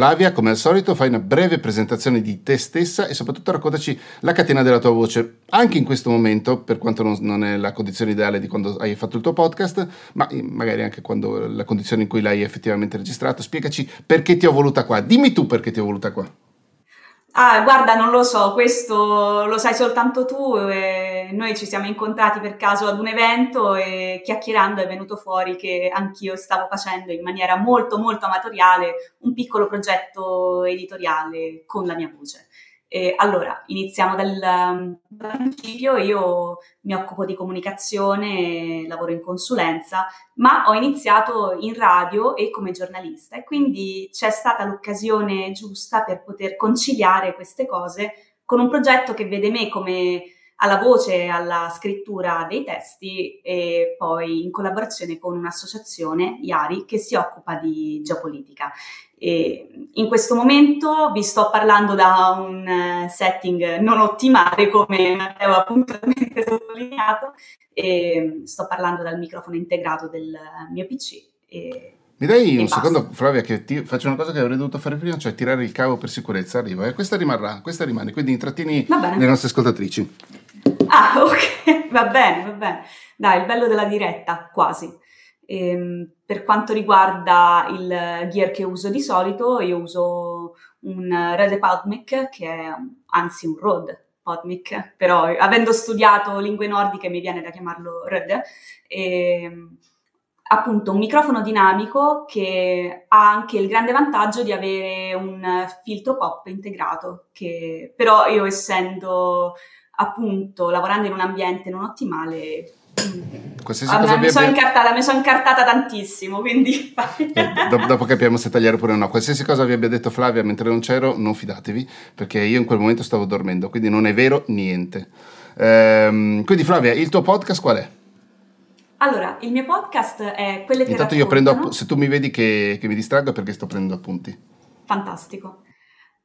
Flavia, come al solito, fai una breve presentazione di te stessa e soprattutto raccontaci la catena della tua voce, anche in questo momento, per quanto non, è la condizione ideale di quando hai fatto il tuo podcast, ma magari anche quando la condizione in cui l'hai effettivamente registrato. Spiegaci perché ti ho voluta qua. Dimmi tu perché ti ho voluta qua. Ah, guarda, non lo so, questo lo sai soltanto tu. noi ci siamo incontrati per caso ad un evento e chiacchierando è venuto fuori che anch'io stavo facendo in maniera molto, molto amatoriale un piccolo progetto editoriale con la mia voce. Eh, allora, iniziamo dal, dal, principio, io mi occupo di comunicazione, lavoro in consulenza, ma ho iniziato in radio e come giornalista. E quindi c'è stata l'occasione giusta per poter conciliare queste cose con un progetto che vede me come alla voce e alla scrittura dei testi e poi in collaborazione con un'associazione, IARI, che si occupa di geopolitica. E in questo momento vi sto parlando da un eh, setting non ottimale, come Matteo ha puntualmente sottolineato, e sto parlando dal microfono integrato del mio PC. E mi dai un basta. secondo, Flavia, che ti faccio una cosa che avrei dovuto fare prima, cioè tirare il cavo per sicurezza. Arrivo, eh? questa rimarrà, questa rimane, quindi intrattieni le nostre ascoltatrici. Ah, ok, va bene, va bene. Dai, il bello della diretta, quasi. Ehm, per quanto riguarda il gear che uso di solito, io uso un Rode Podmic, che è anzi un Rode Podmic, però avendo studiato lingue nordiche mi viene da chiamarlo Rode. Ehm, appunto un microfono dinamico che ha anche il grande vantaggio di avere un filtro pop integrato, che però io essendo appunto lavorando in un ambiente non ottimale Qualsiasi cosa mi, sono incartata, mi sono incartata tantissimo, quindi... Eh, dopo, dopo, capiamo se tagliare oppure no. Qualsiasi cosa vi abbia detto Flavia mentre non c'ero, non fidatevi, perché io in quel momento stavo dormendo, quindi non è vero niente. Ehm, quindi Flavia, il tuo podcast qual è? Allora, il mio podcast è Quelle che Intanto io prendo, se tu mi vedi che, che mi distraggo perché sto prendendo appunti. Fantastico.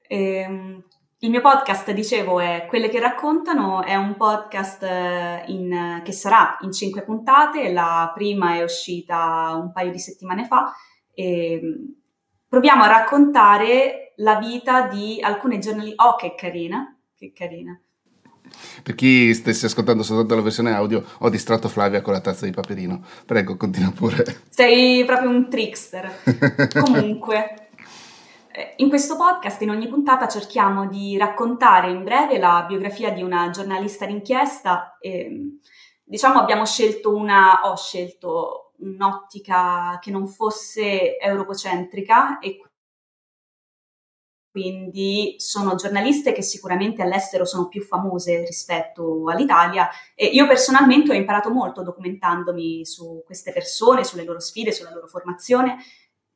Ehm, il mio podcast, dicevo, è Quelle che raccontano, è un podcast eh, in, che sarà in cinque puntate, la prima è uscita un paio di settimane fa e mm, proviamo a raccontare la vita di alcune giornalisti. Oh, che carina, che carina. Per chi stesse ascoltando soltanto la versione audio, ho distratto Flavia con la tazza di paperino. Prego, continua pure. Sei proprio un trickster. Comunque. Eh, in questo podcast, in ogni puntata, cerchiamo di raccontare in breve la biografia di una giornalista d'inchiesta. E, diciamo, abbiamo scelto una, ho scelto un'ottica che non fosse europocentrica e quindi sono giornaliste che sicuramente all'estero sono più famose rispetto all'Italia e io personalmente ho imparato molto documentandomi su queste persone, sulle loro sfide, sulla loro formazione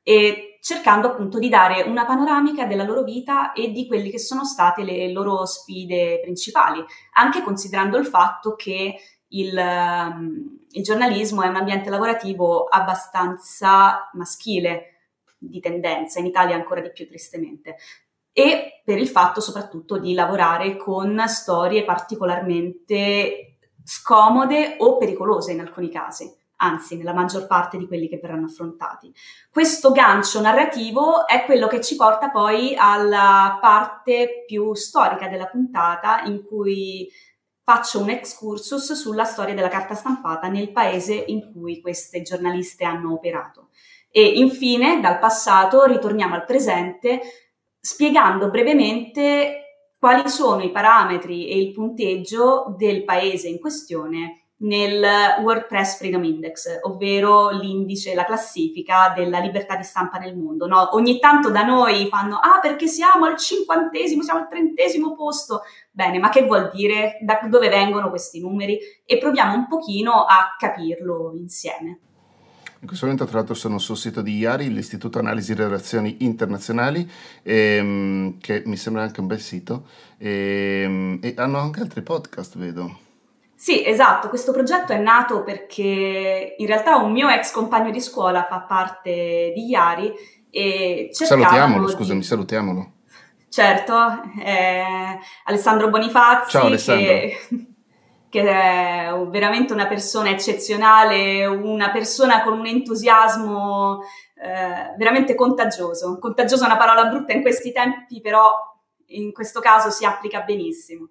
e cercando appunto di dare una panoramica della loro vita e di quelle che sono state le loro sfide principali, anche considerando il fatto che il, um, il giornalismo è un ambiente lavorativo abbastanza maschile di tendenza, in Italia ancora di più tristemente, e per il fatto soprattutto di lavorare con storie particolarmente scomode o pericolose in alcuni casi anzi nella maggior parte di quelli che verranno affrontati. Questo gancio narrativo è quello che ci porta poi alla parte più storica della puntata in cui faccio un excursus sulla storia della carta stampata nel paese in cui queste giornaliste hanno operato. E infine, dal passato, ritorniamo al presente spiegando brevemente quali sono i parametri e il punteggio del paese in questione nel WordPress Freedom Index, ovvero l'indice, la classifica della libertà di stampa nel mondo. No? Ogni tanto da noi fanno, ah perché siamo al cinquantesimo, siamo al trentesimo posto. Bene, ma che vuol dire? Da dove vengono questi numeri? E proviamo un pochino a capirlo insieme. In questo momento, tra l'altro, sono sul sito di IARI, l'Istituto Analisi e Relazioni Internazionali, ehm, che mi sembra anche un bel sito, ehm, e hanno anche altri podcast, vedo. Sì, esatto, questo progetto è nato perché in realtà un mio ex compagno di scuola fa parte di Iari e Salutiamolo, di... scusami, salutiamolo. Certo, eh, Alessandro Bonifazzi. Ciao Alessandro. Che... che è veramente una persona eccezionale, una persona con un entusiasmo eh, veramente contagioso. Contagioso è una parola brutta in questi tempi, però in questo caso si applica benissimo.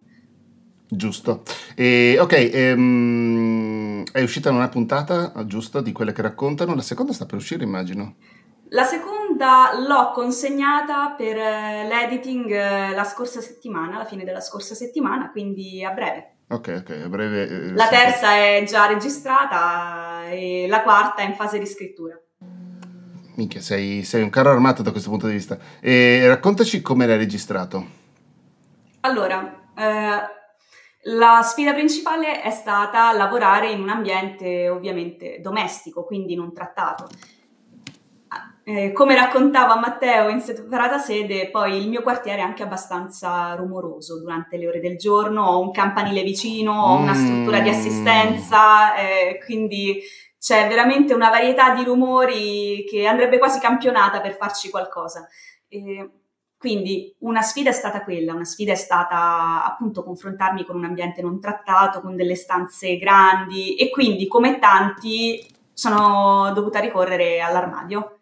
Giusto. E, ok, ehm, è uscita una puntata, giusto, di quelle che raccontano. La seconda sta per uscire, immagino. La seconda l'ho consegnata per eh, l'editing eh, la scorsa settimana, alla fine della scorsa settimana, quindi a breve. Ok, ok, a breve. Eh, la terza è già registrata e la quarta è in fase di scrittura. Minchia, sei, sei un carro armato da questo punto di vista. E raccontaci come l'hai registrato. Allora, eh, la sfida principale è stata lavorare in un ambiente ovviamente domestico, quindi non trattato. Eh, come raccontava Matteo in separata sede, poi il mio quartiere è anche abbastanza rumoroso durante le ore del giorno, ho un campanile vicino, ho una struttura di mm. assistenza, eh, quindi c'è veramente una varietà di rumori che andrebbe quasi campionata per farci qualcosa. Eh, quindi una sfida è stata quella, una sfida è stata appunto confrontarmi con un ambiente non trattato, con delle stanze grandi e quindi come tanti sono dovuta ricorrere all'armadio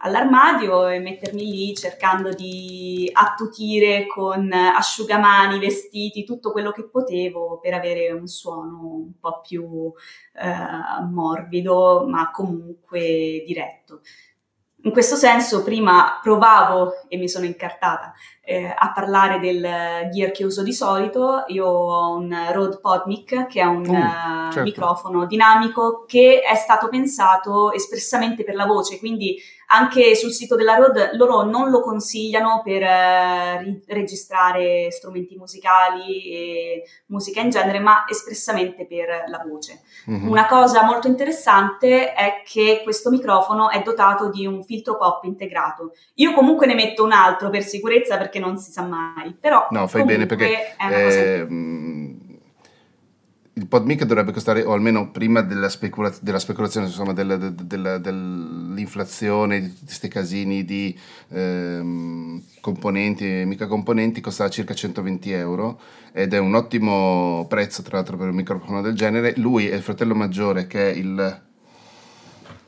all'armadio e mettermi lì cercando di attutire con asciugamani, vestiti, tutto quello che potevo per avere un suono un po' più eh, morbido, ma comunque diretto. In questo senso prima provavo e mi sono incartata eh, a parlare del gear che uso di solito. Io ho un Rode Podmic che è un uh, certo. microfono dinamico che è stato pensato espressamente per la voce, quindi anche sul sito della Rode loro non lo consigliano per uh, ri- registrare strumenti musicali e musica in genere, ma espressamente per la voce. Mm-hmm. Una cosa molto interessante è che questo microfono è dotato di un filtro pop integrato. Io comunque ne metto un altro per sicurezza perché non si sa mai, però no, fai bene perché è una cosa eh, il PodMic dovrebbe costare, o almeno prima della, specula- della speculazione, insomma, della, della, dell'inflazione, di tutti questi casini di ehm, componenti e mica componenti, costava circa 120 euro ed è un ottimo prezzo, tra l'altro, per un microfono del genere. Lui è il fratello maggiore che è il...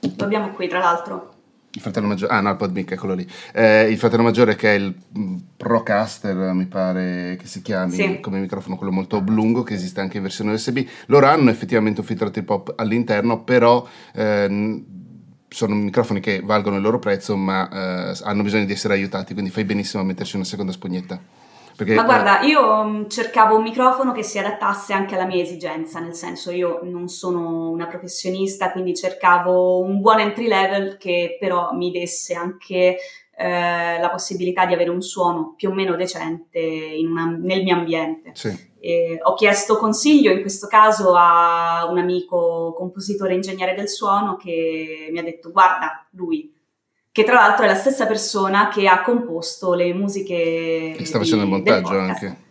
Lo abbiamo qui, tra l'altro. Il fratello maggiore, ah no, il PodMic, eccolo lì. Eh, il fratello maggiore che è il mm, Procaster, mi pare che si chiami, sì. come microfono, quello molto oblungo, che esiste anche in versione USB. Loro hanno effettivamente un filtro trip hop all'interno, però eh, sono microfoni che valgono il loro prezzo, ma eh, hanno bisogno di essere aiutati, quindi fai benissimo a metterci una seconda spugnetta. Perché, Ma guarda, io mm, cercavo un microfono che si adattasse anche alla mia esigenza, nel senso io non sono una professionista, quindi cercavo un buon entry level che però mi desse anche eh, la possibilità di avere un suono più o meno decente una, nel mio ambiente. Sì. ho chiesto consiglio in questo caso a un amico compositore ingegnere del suono che mi ha detto guarda lui che tra l'altro è la stessa persona che ha composto le musiche. Che sta facendo il montaggio anche.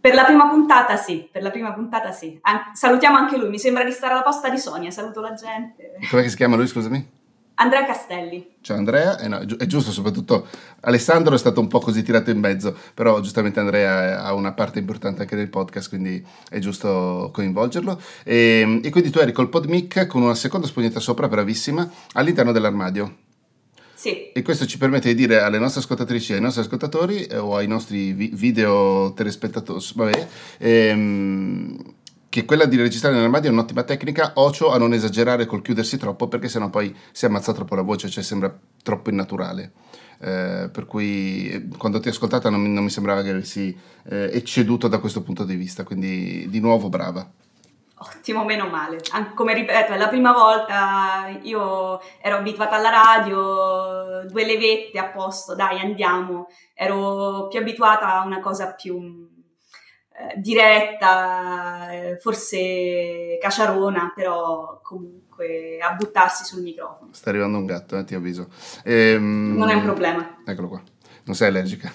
Per la prima puntata sì, per la prima puntata sì. An- salutiamo anche lui, mi sembra di stare alla posta di Sonia, saluto la gente. Come si chiama lui, scusami? Andrea Castelli. Ciao Andrea, eh no, è giusto soprattutto Alessandro è stato un po' così tirato in mezzo, però giustamente Andrea ha una parte importante anche del podcast, quindi è giusto coinvolgerlo. E, ehm, e quindi tu eri col PodMic con una seconda spugnetta sopra, bravissima, all'interno dell'armadio. Sì. E questo ci permette di dire alle nostre ascoltatrici ai nostri ascoltatori eh, o ai nostri vi- video telespettatori vabbè, ehm, che quella di registrare nell'armadio è un'ottima tecnica, ocio a non esagerare col chiudersi troppo perché sennò poi si ammazza troppo la voce, cioè sembra troppo innaturale. Eh, per cui eh, quando ti ho ascoltata non mi, non mi sembrava che avessi eh, ecceduto da questo punto di vista, quindi di nuovo brava. Ottimo, meno male. come ripeto, è la prima volta, io ero abituata alla radio, due levette a posto, dai andiamo. Ero più abituata a una cosa più eh, diretta, eh, forse caciarona, però comunque a buttarsi sul microfono. Sta arrivando un gatto, eh, ti avviso. Ehm, non è un problema. Eccolo qua, non sei allergica.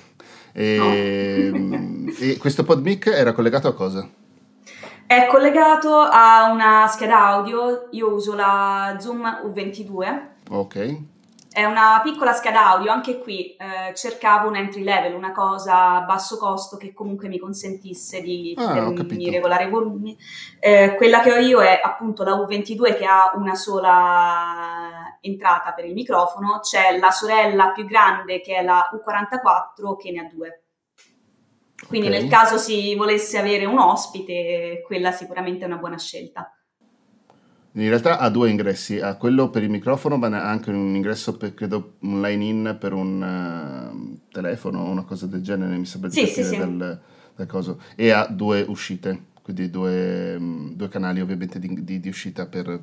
E, no. e questo PodMic era collegato a cosa? È collegato a una scheda audio, io uso la Zoom U22. Ok. È una piccola scheda audio, anche qui eh, cercavo un entry level, una cosa a basso costo che comunque mi consentisse di ah, regolare i volumi. Eh, quella che ho io è appunto la U22 che ha una sola entrata per il microfono, c'è la sorella più grande che è la U44 che ne ha due. Quindi okay. nel caso si volesse avere un ospite, quella sicuramente è una buona scelta. In realtà ha due ingressi, ha quello per il microfono, ma ha anche un ingresso per, credo, un line-in per un uh, telefono o una cosa del genere, mi sembra di sì, sì, dal, dal coso. E ha due uscite, quindi due, um, due canali ovviamente di, di, di uscita per,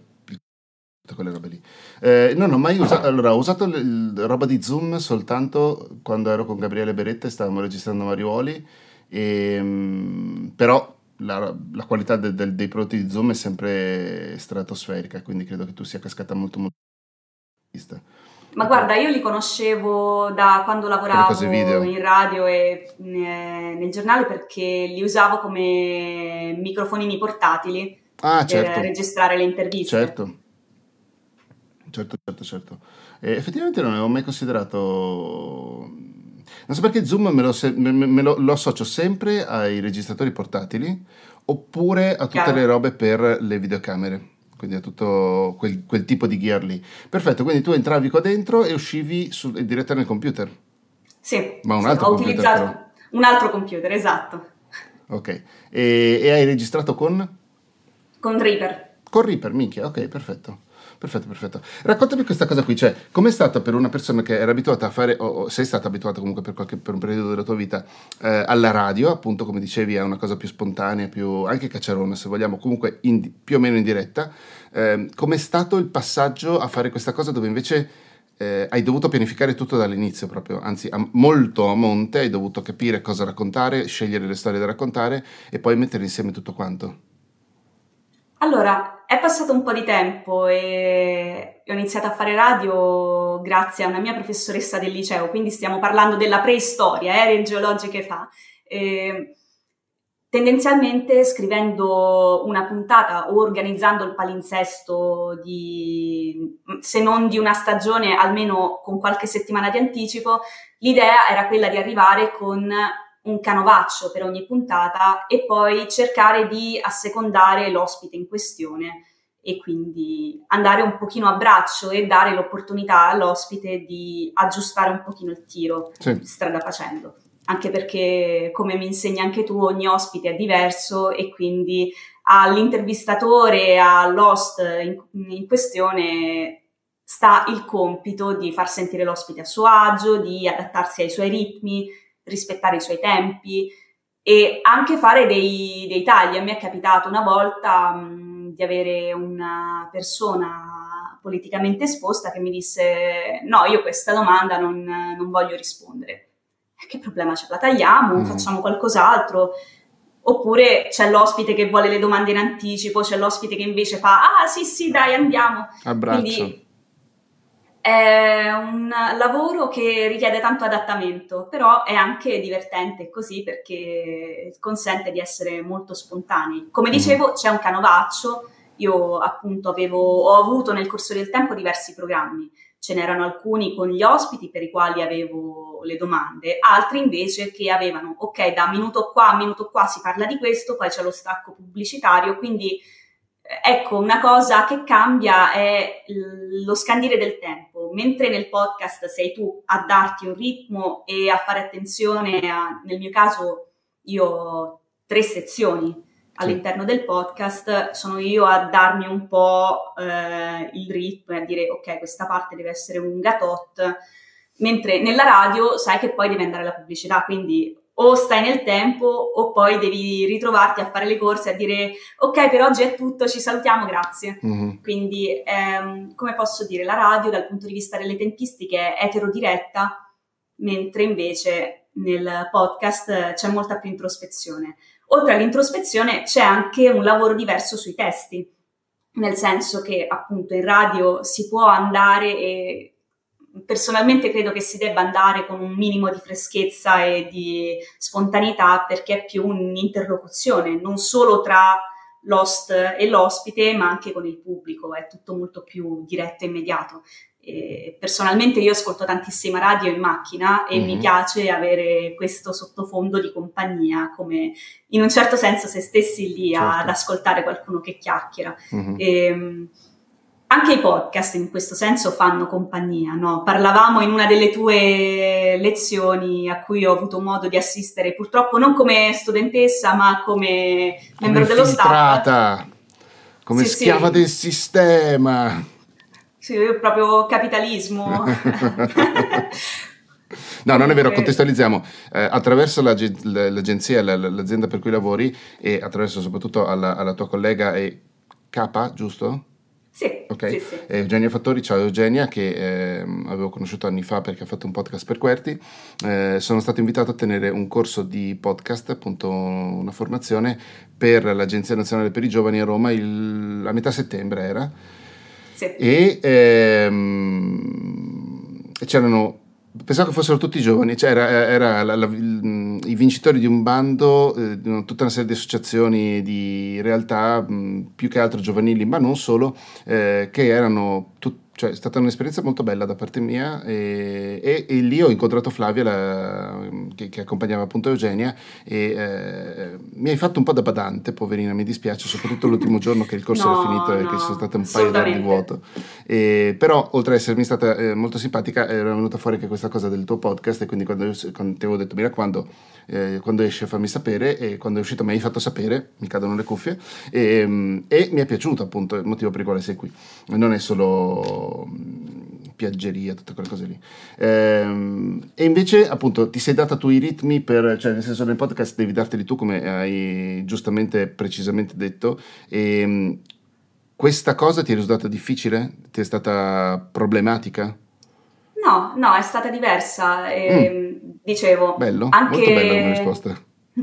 tutte quelle robe lì. Eh, non ho mai usato, allora ho usato l, l, roba di Zoom soltanto quando ero con Gabriele Beretta e stavamo registrando Mariuoli, e, um, però la, la qualità de, de, dei prodotti di Zoom è sempre stratosferica, quindi credo che tu sia cascata molto molto. Ma guarda, io li conoscevo da quando lavoravo in radio e eh, nel giornale perché li usavo come microfonini portatili ah, per certo. registrare le interviste. Certo, certo, certo, certo. E effettivamente non avevo mai considerato non so perché Zoom me lo, me, me lo, lo associo sempre ai registratori portatili oppure a tutte Chiaro. le robe per le videocamere quindi a tutto quel, quel, tipo di gear lì. Perfetto, quindi tu entravi qua dentro e uscivi su, diretta nel computer. Sì, ma un sì, altro ho computer. utilizzato però. un altro computer, esatto. Ok, e, e hai registrato con? Con Reaper. Con Reaper, minchia, ok, perfetto. Perfetto, perfetto. Raccontami questa cosa qui, cioè, com'è stata per una persona che era abituata a fare, o, o sei stata abituata comunque per, qualche, per un periodo della tua vita eh, alla radio, appunto, come dicevi, a una cosa più spontanea, più anche cacciarona, se vogliamo, comunque in, più o meno in diretta. Eh, com'è stato il passaggio a fare questa cosa dove invece eh, hai dovuto pianificare tutto dall'inizio proprio, anzi a, molto a monte, hai dovuto capire cosa raccontare, scegliere le storie da raccontare e poi mettere insieme tutto quanto? Allora, è passato un po' di tempo e ho iniziato a fare radio grazie a una mia professoressa del liceo, quindi stiamo parlando della preistoria, ere geologiche fa. E tendenzialmente scrivendo una puntata o organizzando il palinsesto di, se non di una stagione, almeno con qualche settimana di anticipo, l'idea era quella di arrivare con un canovaccio per ogni puntata e poi cercare di assecondare l'ospite in questione e quindi andare un pochino a braccio e dare l'opportunità all'ospite di aggiustare un pochino il tiro sì. strada facendo. Anche perché, come mi insegni anche tu, ogni ospite è diverso e quindi all'intervistatore, all'host in, in questione sta il compito di far sentire l'ospite a suo agio, di adattarsi ai suoi ritmi, rispettare i suoi tempi e anche fare dei, dei tagli. A me è capitato una volta mh, di avere una persona politicamente esposta che mi disse no, io questa domanda non, non voglio rispondere. Che problema c'è? La tagliamo, mm. facciamo qualcos'altro. Oppure c'è l'ospite che vuole le domande in anticipo, c'è l'ospite che invece fa ah sì sì dai andiamo. Abbraccio. Quindi è un lavoro che richiede tanto adattamento, però è anche divertente così perché consente di essere molto spontanei. Come mm. dicevo, c'è un canovaccio, io appunto avevo, ho avuto nel corso del tempo diversi programmi, ce n'erano alcuni con gli ospiti per i quali avevo le domande, altri invece che avevano, ok, da minuto qua a minuto qua si parla di questo, poi c'è lo stacco pubblicitario, quindi ecco, una cosa che cambia è lo scandire del tempo. Mentre nel podcast sei tu a darti un ritmo e a fare attenzione a, nel mio caso, io ho tre sezioni all'interno del podcast, sono io a darmi un po' eh, il ritmo e a dire ok, questa parte deve essere un gatot, mentre nella radio sai che poi deve andare la pubblicità, quindi o stai nel tempo o poi devi ritrovarti a fare le corse a dire ok per oggi è tutto, ci salutiamo, grazie. Mm-hmm. Quindi ehm, come posso dire, la radio dal punto di vista delle tempistiche è eterodiretta, mentre invece nel podcast c'è molta più introspezione. Oltre all'introspezione c'è anche un lavoro diverso sui testi, nel senso che appunto in radio si può andare e personalmente credo che si debba andare con un minimo di freschezza e di spontaneità perché è più un'interlocuzione, non solo tra l'host e l'ospite, ma anche con il pubblico, è tutto molto più diretto e immediato. E personalmente io ascolto tantissima radio in macchina e mm-hmm. mi piace avere questo sottofondo di compagnia, come in un certo senso se stessi lì certo. ad ascoltare qualcuno che chiacchiera. Mm-hmm. E, anche i podcast in questo senso fanno compagnia, no? Parlavamo in una delle tue lezioni a cui ho avuto modo di assistere, purtroppo non come studentessa, ma come, come membro dello staff. Come sì, schiava sì. del sistema. Sì, proprio capitalismo. No, non è vero, contestualizziamo. Eh, attraverso l'agenzia, l'azienda per cui lavori e attraverso soprattutto alla, alla tua collega e capa, giusto? Sì, okay. sì, sì. Eugenia Fattori, ciao Eugenia, che eh, avevo conosciuto anni fa perché ha fatto un podcast per Querti. Eh, sono stato invitato a tenere un corso di podcast, appunto una formazione per l'Agenzia Nazionale per i Giovani a Roma il, a metà settembre era. Sì. E ehm, c'erano Pensavo che fossero tutti giovani, cioè era, era la, la, i vincitori di un bando, eh, tutta una serie di associazioni, di realtà mh, più che altro giovanili, ma non solo, eh, che erano tutti cioè è stata un'esperienza molto bella da parte mia e, e, e lì ho incontrato Flavia la, che, che, accompagnava appunto Eugenia e eh, mi hai fatto un po' da badante, poverina, mi dispiace, soprattutto l'ultimo giorno che il corso no, era finito e che sono state un paio d'ore di vuoto. E, però oltre ad essermi stata eh, molto simpatica era venuta fuori anche questa cosa del tuo podcast e quindi quando, io, quando ti avevo detto mi raccomando eh, quando esce fammi sapere e quando è uscito mi hai fatto sapere, mi cadono le cuffie e, e mi è piaciuto appunto il motivo per il quale sei qui. Non è solo piaggeria, tutte quelle cose lì. Ehm, e invece, appunto, ti sei data tu i ritmi per, cioè, nel senso, nel podcast devi darteli tu, come hai giustamente, precisamente detto. E ehm, questa cosa ti è risultata difficile? Ti è stata problematica? No, no, è stata diversa. E, mm. Dicevo, bello, anche... molto bella come risposta.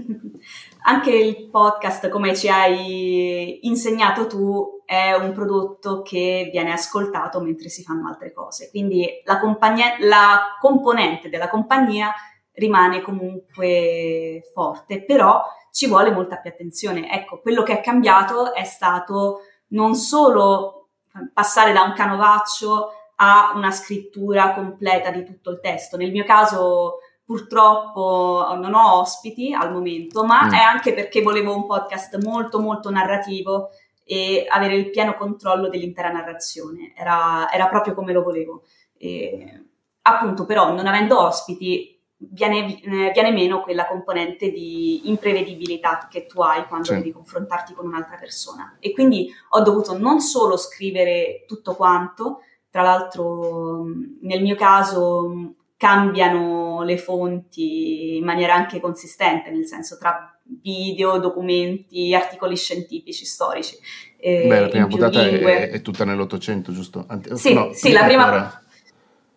anche il podcast, come ci hai insegnato tu, è un prodotto che viene ascoltato mentre si fanno altre cose. Quindi la, compagnia, la componente della compagnia rimane comunque forte, però ci vuole molta più attenzione. Ecco, quello che è cambiato è stato non solo passare da un canovaccio a una scrittura completa di tutto il testo. Nel mio caso purtroppo non ho ospiti al momento, ma mm. è anche perché volevo un podcast molto molto narrativo e avere il pieno controllo dell'intera narrazione. Era, era proprio come lo volevo. E, appunto, però, non avendo ospiti, Viene, viene, meno quella componente di imprevedibilità che tu hai quando sì. devi confrontarti con un'altra persona. E quindi ho dovuto non solo scrivere tutto quanto, tra l'altro, nel mio caso, cambiano le fonti in maniera anche consistente, nel senso tra video, documenti, articoli scientifici, storici. Eh, Beh, la prima puntata è, è, tutta nell'Ottocento, giusto? Ant- sì, no, sì, la prima... Era,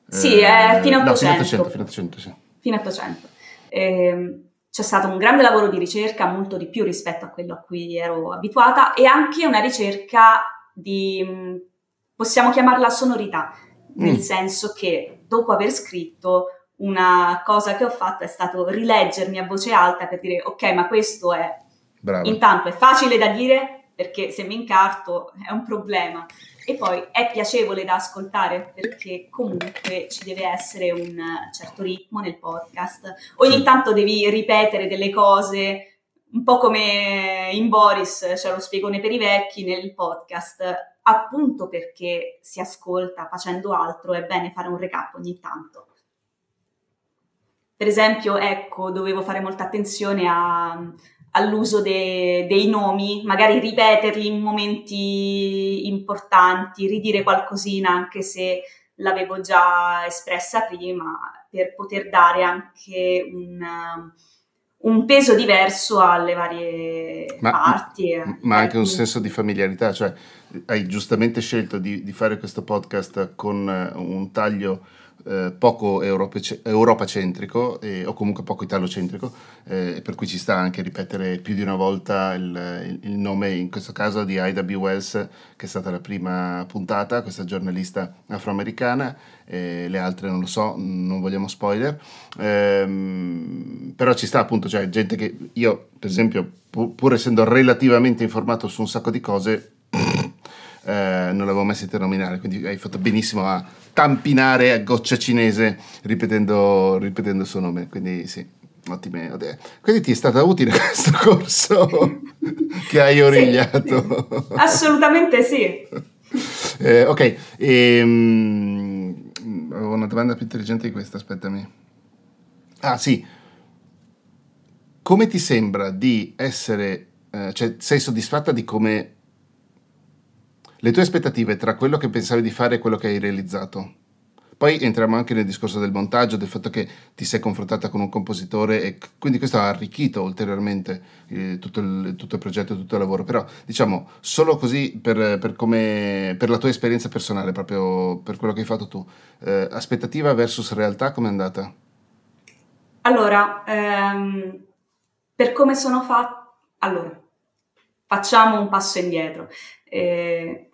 sì, è fino a 800. No, fino a 800, fino a 800, sì. Fino a 800. Eh, c'è stato un grande lavoro di ricerca, molto di più rispetto a quello a cui ero abituata, e anche una ricerca di possiamo chiamarla sonorità, nel mm. senso che dopo aver scritto una cosa che ho fatto è stato rileggermi a voce alta per dire ok, ma questo è Bravo. intanto è facile da dire perché se mi incarto è un problema e poi è piacevole da ascoltare perché comunque ci deve essere un certo ritmo nel podcast. Ogni tanto devi ripetere delle cose un po' come in Boris, cioè lo spiegone per i vecchi nel podcast appunto perché si ascolta facendo altro, è bene fare un recap ogni tanto. Per esempio, ecco, dovevo fare molta attenzione a, all'uso de, dei nomi, magari ripeterli in momenti importanti, ridire qualcosina anche se l'avevo già espressa prima, per poter dare anche un, un peso diverso alle varie ma, parti. Ma anche un senso di familiarità, cioè hai giustamente scelto di, di fare questo podcast con eh, un taglio eh, poco europacentrico eh, o comunque poco italocentrico, eh, per cui ci sta anche ripetere più di una volta il, il, il, nome, in questo caso di Ida B. Wells, che è stata la prima puntata, questa giornalista afroamericana, le altre non lo so, non vogliamo spoiler, ehm, però ci sta appunto, cioè gente che io per esempio pur, pur essendo relativamente informato su un sacco di cose, eh, non l'avevo mai sentito nominare, quindi hai fatto benissimo a tampinare a goccia cinese ripetendo, ripetendo il suo nome, quindi sì. Ottime idee. Quindi ti è stata utile questo corso che hai origliato? Sì, assolutamente sì. Eh, ok, ehm, avevo una domanda più intelligente di questa, aspettami. Ah sì, come ti sembra di essere, eh, cioè sei soddisfatta di come le tue aspettative tra quello che pensavi di fare e quello che hai realizzato? Poi entriamo anche nel discorso del montaggio, del fatto che ti sei confrontata con un compositore e quindi questo ha arricchito ulteriormente eh, tutto, il, tutto, il, progetto, tutto il lavoro. Però diciamo, solo così per, per, come, per la tua esperienza personale, proprio per quello che hai fatto tu, eh, aspettativa versus realtà, com'è andata? Allora, ehm, per come sono fatta... Allora, facciamo un passo indietro. Eh,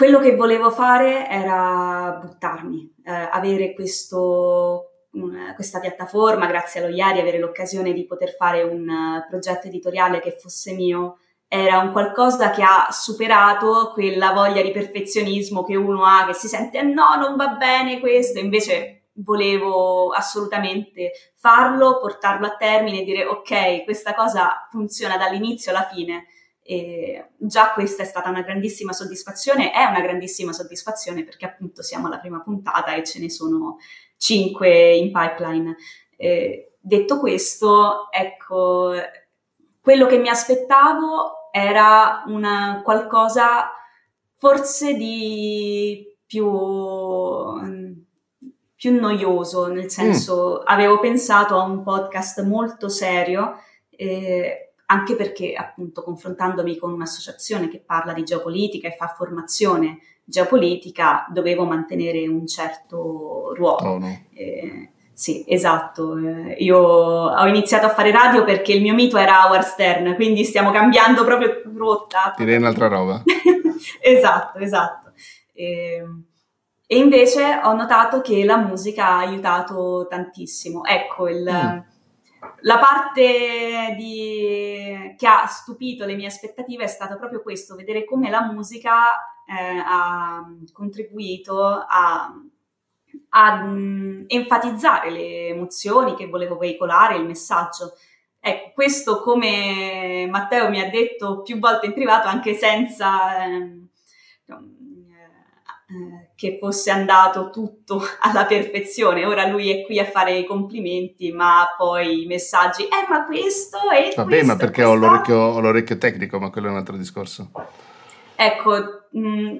quello che volevo fare era buttarmi, eh, avere questo, un, questa piattaforma, grazie allo IARI, avere l'occasione di poter fare un uh, progetto editoriale che fosse mio, era un qualcosa che ha superato quella voglia di perfezionismo che uno ha, che si sente no, non va bene questo, invece volevo assolutamente farlo, portarlo a termine e dire ok, questa cosa funziona dall'inizio alla fine e già questa è stata una grandissima soddisfazione, è una grandissima soddisfazione perché appunto siamo alla prima puntata e ce ne sono cinque in pipeline. Eh, detto questo, ecco, quello che mi aspettavo era una qualcosa forse di più, più noioso, nel senso mm. avevo pensato a un podcast molto serio. Eh, anche perché appunto confrontandomi con un'associazione che parla di geopolitica e fa formazione geopolitica, dovevo mantenere un certo ruolo. Oh, no. eh, sì, esatto. Eh, io ho iniziato a fare radio perché il mio mito era Howard Stern, quindi stiamo cambiando proprio rotta. Direi un'altra roba. esatto, esatto. E, e, invece ho notato che la musica ha aiutato tantissimo. Ecco, il... Mm la parte di, che ha stupito le mie aspettative è stato proprio questo, vedere come la musica eh, ha contribuito a, a um, enfatizzare le emozioni che volevo veicolare, il messaggio. Ecco, questo come Matteo mi ha detto più volte in privato, anche senza... Eh, eh, che fosse andato tutto alla perfezione. Ora lui è qui a fare i complimenti, ma poi i messaggi, eh ma questo è... Vabbè, questo, ma perché ho l'orecchio, ho l'orecchio, tecnico, ma quello è un altro discorso. Ecco, mh,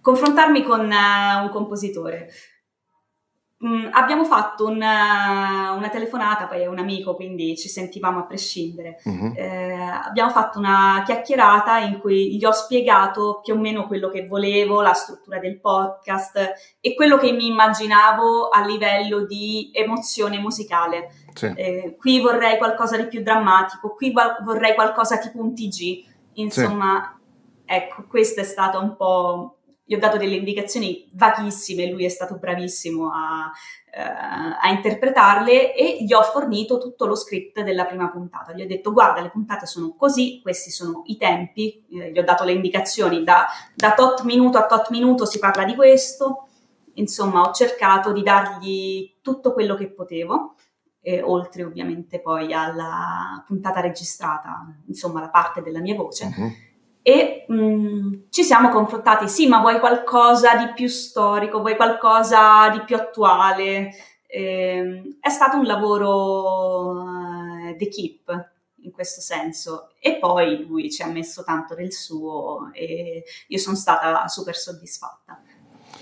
confrontarmi con uh, un compositore Mm, abbiamo fatto una, una, telefonata, poi è un amico, quindi ci sentivamo a prescindere. Uh-huh. Eh, abbiamo fatto una chiacchierata in cui gli ho spiegato più o meno quello che volevo, la struttura del podcast e quello che mi immaginavo a livello di emozione musicale. Sì. Eh, qui vorrei qualcosa di più drammatico, qui vorrei qualcosa tipo un TG. Insomma, sì. ecco, questo è stato un po' gli ho dato delle indicazioni vaghissime, lui è stato bravissimo a, eh, a, interpretarle e gli ho fornito tutto lo script della prima puntata. Gli ho detto guarda le puntate sono così, questi sono i tempi, eh, gli ho dato le indicazioni da, da tot minuto a tot minuto si parla di questo, insomma ho cercato di dargli tutto quello che potevo. Eh, oltre ovviamente poi alla puntata registrata, insomma la parte della mia voce. Uh-huh e mh, mm, ci siamo confrontati, sì, ma vuoi qualcosa di più storico, vuoi qualcosa di più attuale? Eh, è stato un lavoro uh, d'equipe in questo senso e poi lui ci ha messo tanto del suo e io sono stata super soddisfatta.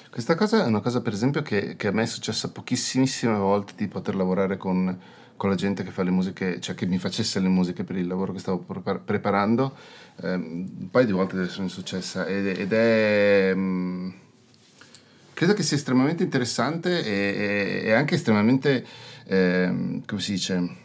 Questa cosa è una cosa per esempio che, che a me è successa pochissime volte di poter lavorare con con la gente che fa le musiche, cioè che mi facesse le musiche per il lavoro che stavo preparando, ehm, un paio di volte sono successa ed, ed è... Mh, mm, credo che sia estremamente interessante e, e anche estremamente, eh, come si dice,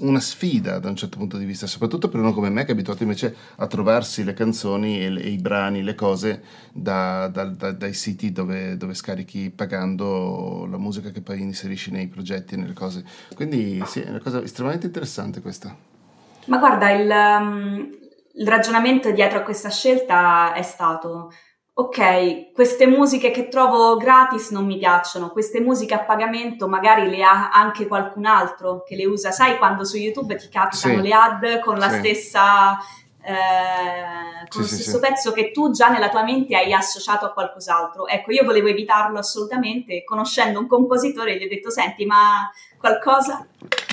una sfida da un certo punto di vista, soprattutto per uno come me che è abituato invece a trovarsi le canzoni e, le, e i brani, le cose da, da, da, dai siti dove, dove, scarichi pagando la musica che poi inserisci nei progetti e nelle cose. Quindi sì, è una cosa estremamente interessante questa. Ma guarda, il, um, il ragionamento dietro a questa scelta è stato ok, queste musiche che trovo gratis non mi piacciono, queste musiche a pagamento magari le ha anche qualcun altro che le usa. Sai quando su YouTube ti capitano Sì. le ad con la Sì. stessa... eh, con Sì, lo sì, stesso sì. pezzo che tu già nella tua mente hai associato a qualcos'altro. Ecco, io volevo evitarlo assolutamente, conoscendo un compositore gli ho detto, senti, ma qualcosa?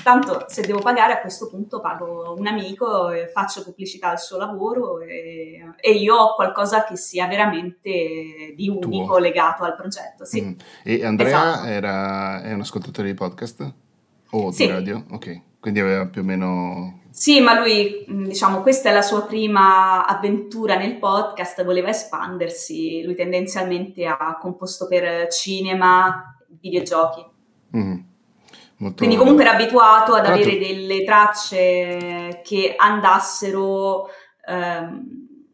Tanto se devo pagare a questo punto pago un amico, e faccio pubblicità al suo lavoro e, e io ho qualcosa che sia veramente di unico Tuo. legato al progetto. Sì. Mm. E Andrea Esatto. era, è un ascoltatore di podcast? O Sì. di radio? Ok, quindi aveva più o meno... Sì, ma lui, mh, diciamo, questa è la sua prima avventura nel podcast, voleva espandersi, lui tendenzialmente ha composto per cinema, videogiochi. Mm. Quindi comunque era abituato ad avere delle tracce che andassero ehm,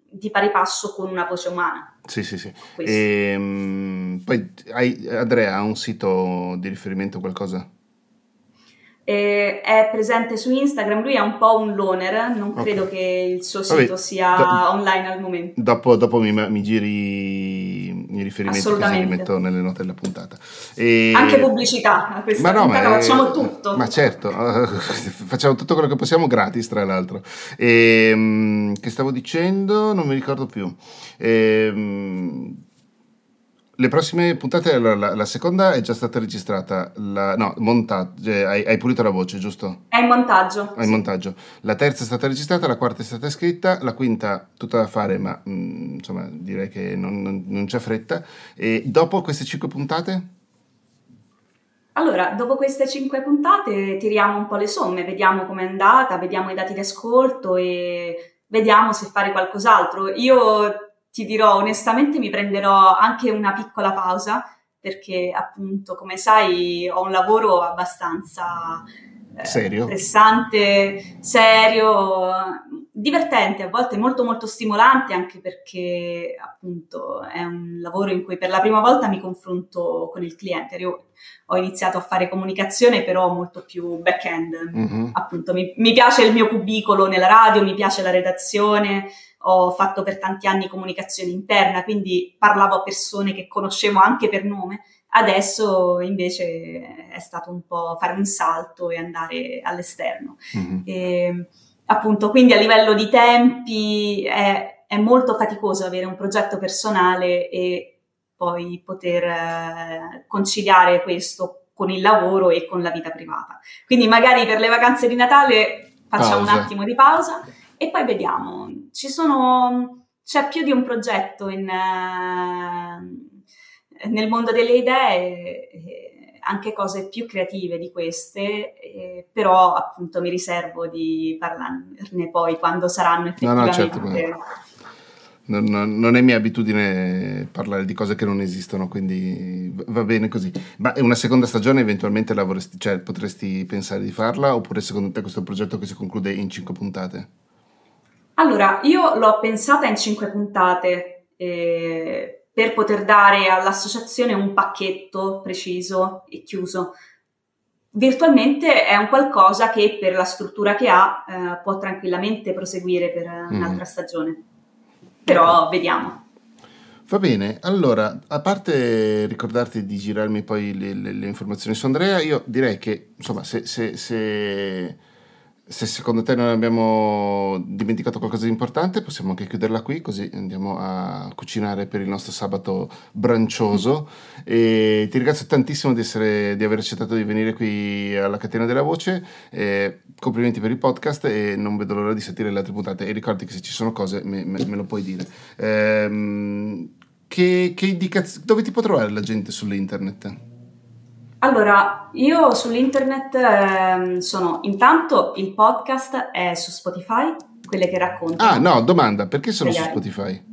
di pari passo con una voce umana. Sì, sì, sì. Questo. Ehm, poi hai, Andrea ha un sito di riferimento, qualcosa? E è presente su Instagram, lui è un po' un loner, non Ok. credo che il suo Vabbè, sito sia do- online al momento. Dopo, dopo mi, mi giri i riferimenti così li metto nelle note della puntata. E- Anche pubblicità, a questa Ma no, puntata ma, facciamo tutto. Ma certo, eh, facciamo tutto quello che possiamo gratis, tra l'altro. Ehm, che stavo dicendo? Non mi ricordo più. Ehm, le prossime puntate, allora, la, la seconda è già stata registrata, la, no, montata, cioè, hai, hai pulito la voce, giusto? È in montaggio. Hai sì. montaggio. La terza è stata registrata, la quarta è stata scritta, la quinta tutta da fare, ma mm, insomma direi che non, non- non c'è fretta. E dopo queste cinque puntate? Allora, dopo queste cinque puntate tiriamo un po' le somme, vediamo com'è andata, vediamo i dati di ascolto e vediamo se fare qualcos'altro. Io ti dirò onestamente mi prenderò anche una piccola pausa perché appunto, come sai, ho un lavoro abbastanza eh, Serio? pressante, serio, divertente, a volte molto molto stimolante anche perché appunto è un lavoro in cui per la prima volta mi confronto con il cliente. Io ho iniziato a fare comunicazione però molto più back-end. Mhm. Appunto, mi, mi piace il mio cubicolo nella radio, mi piace la redazione, ho fatto per tanti anni comunicazione interna, quindi parlavo a persone che conoscevo anche per nome. Adesso invece è stato un po' fare un salto e andare all'esterno. Mhm. E, appunto, quindi a livello di tempi è, è molto faticoso avere un progetto personale e poi poter eh, conciliare questo con il lavoro e con la vita privata. Quindi magari per le vacanze di Natale facciamo Pausa. un attimo di pausa e poi vediamo. Ci sono, c'è più di un progetto in, eh, nel mondo delle idee. eh, anche cose più creative di queste, eh, però appunto mi riservo di parlarne poi quando saranno No, no, effettivamente. certo, Non, non- è mia abitudine parlare di cose che non esistono, quindi va bene così. Ma una seconda stagione eventualmente la vorresti, cioè, potresti pensare di farla oppure secondo te questo è un progetto che si conclude in cinque puntate? Allora, io l'ho pensata in cinque puntate eh, per poter dare all'associazione un pacchetto preciso e chiuso. Virtualmente è un qualcosa che per la struttura che ha eh, può tranquillamente proseguire per eh, un'altra stagione. Però vediamo. Va bene, allora, a parte ricordarti di girarmi poi le, le- le informazioni su Andrea, io direi che, insomma, se, se- se- se secondo te non abbiamo dimenticato qualcosa di importante, possiamo anche chiuderla qui, così andiamo a cucinare per il nostro sabato brancioso. E ti ringrazio tantissimo di, essere, di aver accettato di venire qui alla Catena della Voce. e complimenti per il podcast e non vedo l'ora di sentire le altre puntate. E ricordi che se ci sono cose me, me- me lo puoi dire. Ehm, che, che indicaz- dove ti può trovare la gente sull'internet? Allora, io sull'internet ehm, sono intanto il podcast è su Spotify, quelle che racconto. Ah, no, domanda, perché solo su. Spotify?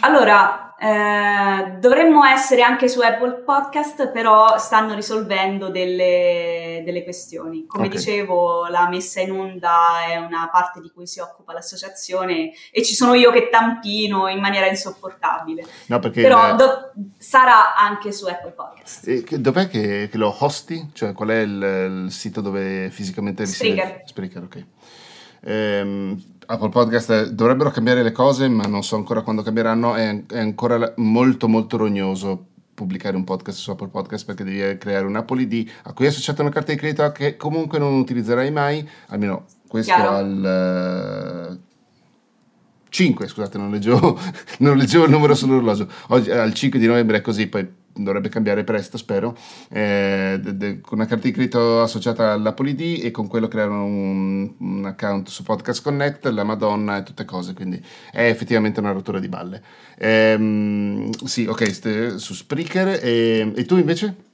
Allora, eh, dovremmo essere anche su Apple Podcast, però stanno risolvendo delle, delle questioni. Come Ok. dicevo, la messa in onda è una parte di cui si occupa l'associazione e ci sono io che tampino in maniera insopportabile. No, perché Però il- do- sarà anche su Apple Podcast. eh, che- dov'è che, che lo hosti? Cioè, qual è il, il sito dove fisicamente risiede? Spreaker. Spreaker, ok. Ehm, Apple Podcast dovrebbero cambiare le cose, ma non so ancora quando cambieranno. È, è ancora molto, molto rognoso pubblicare un podcast su Apple Podcast perché devi creare un'Apple ID a cui è associata una carta di credito che comunque non utilizzerai mai, almeno questo Chiaro. al 5, scusate, non leggevo, non leggevo il numero sull'orologio. Oggi al 5 di novembre è così, poi dovrebbe cambiare presto, spero, eh, de, de, con una carta di credito associata all'Apple ID e con quello creare un, un, account su Podcast Connect, la Madonna e tutte cose, quindi è effettivamente una rottura di balle. Ehm, sì, ok, st- su Spreaker e, e tu invece?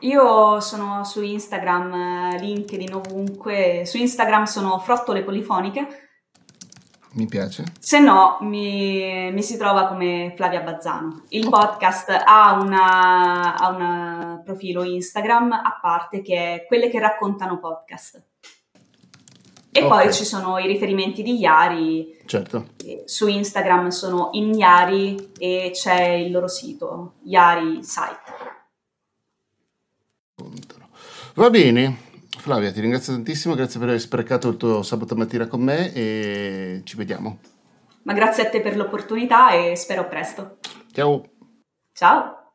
Io sono su Instagram, LinkedIn ovunque, su Instagram sono Frottole Polifoniche, mi piace. Se no, mi, mi, si trova come Flavia Bazzano. Il podcast ha, una, ha un profilo Instagram a parte che è quelle che raccontano podcast. E okay. poi ci sono i riferimenti di Iari. Certo. Su Instagram sono in Iari e c'è il loro sito, Iari Site. Va bene, Flavia, ti ringrazio tantissimo, grazie per aver sprecato il tuo sabato mattina con me e ci vediamo. Ma grazie a te per l'opportunità e spero presto. Ciao. Ciao.